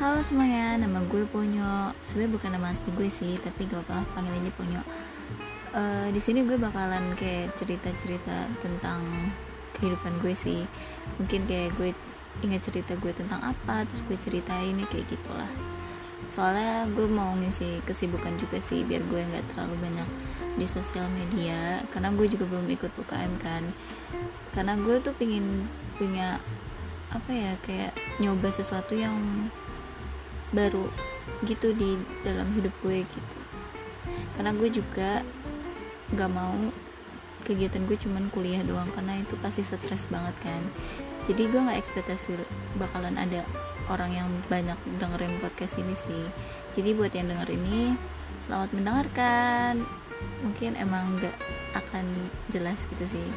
Halo semuanya, nama gue Ponyo. Sebenarnya bukan nama asli gue sih, tapi gak apa-apa panggil aja Ponyo. Uh, di sini gue bakalan kayak cerita-cerita tentang kehidupan gue sih. Mungkin kayak gue ingat cerita gue tentang apa, terus gue ceritain ya kayak gitulah. Soalnya gue mau ngisi kesibukan juga sih, biar gue nggak terlalu banyak di sosial media. Karena gue juga belum ikut UKM kan. Karena gue tuh pingin punya apa ya kayak nyoba sesuatu yang baru gitu di dalam hidup gue gitu. Karena gue juga gak mau kegiatan gue cuman kuliah doang karena itu pasti stres banget kan. Jadi gue gak ekspektasi bakalan ada orang yang banyak dengerin podcast ini sih. Jadi buat yang denger ini selamat mendengarkan. Mungkin emang gak akan jelas gitu sih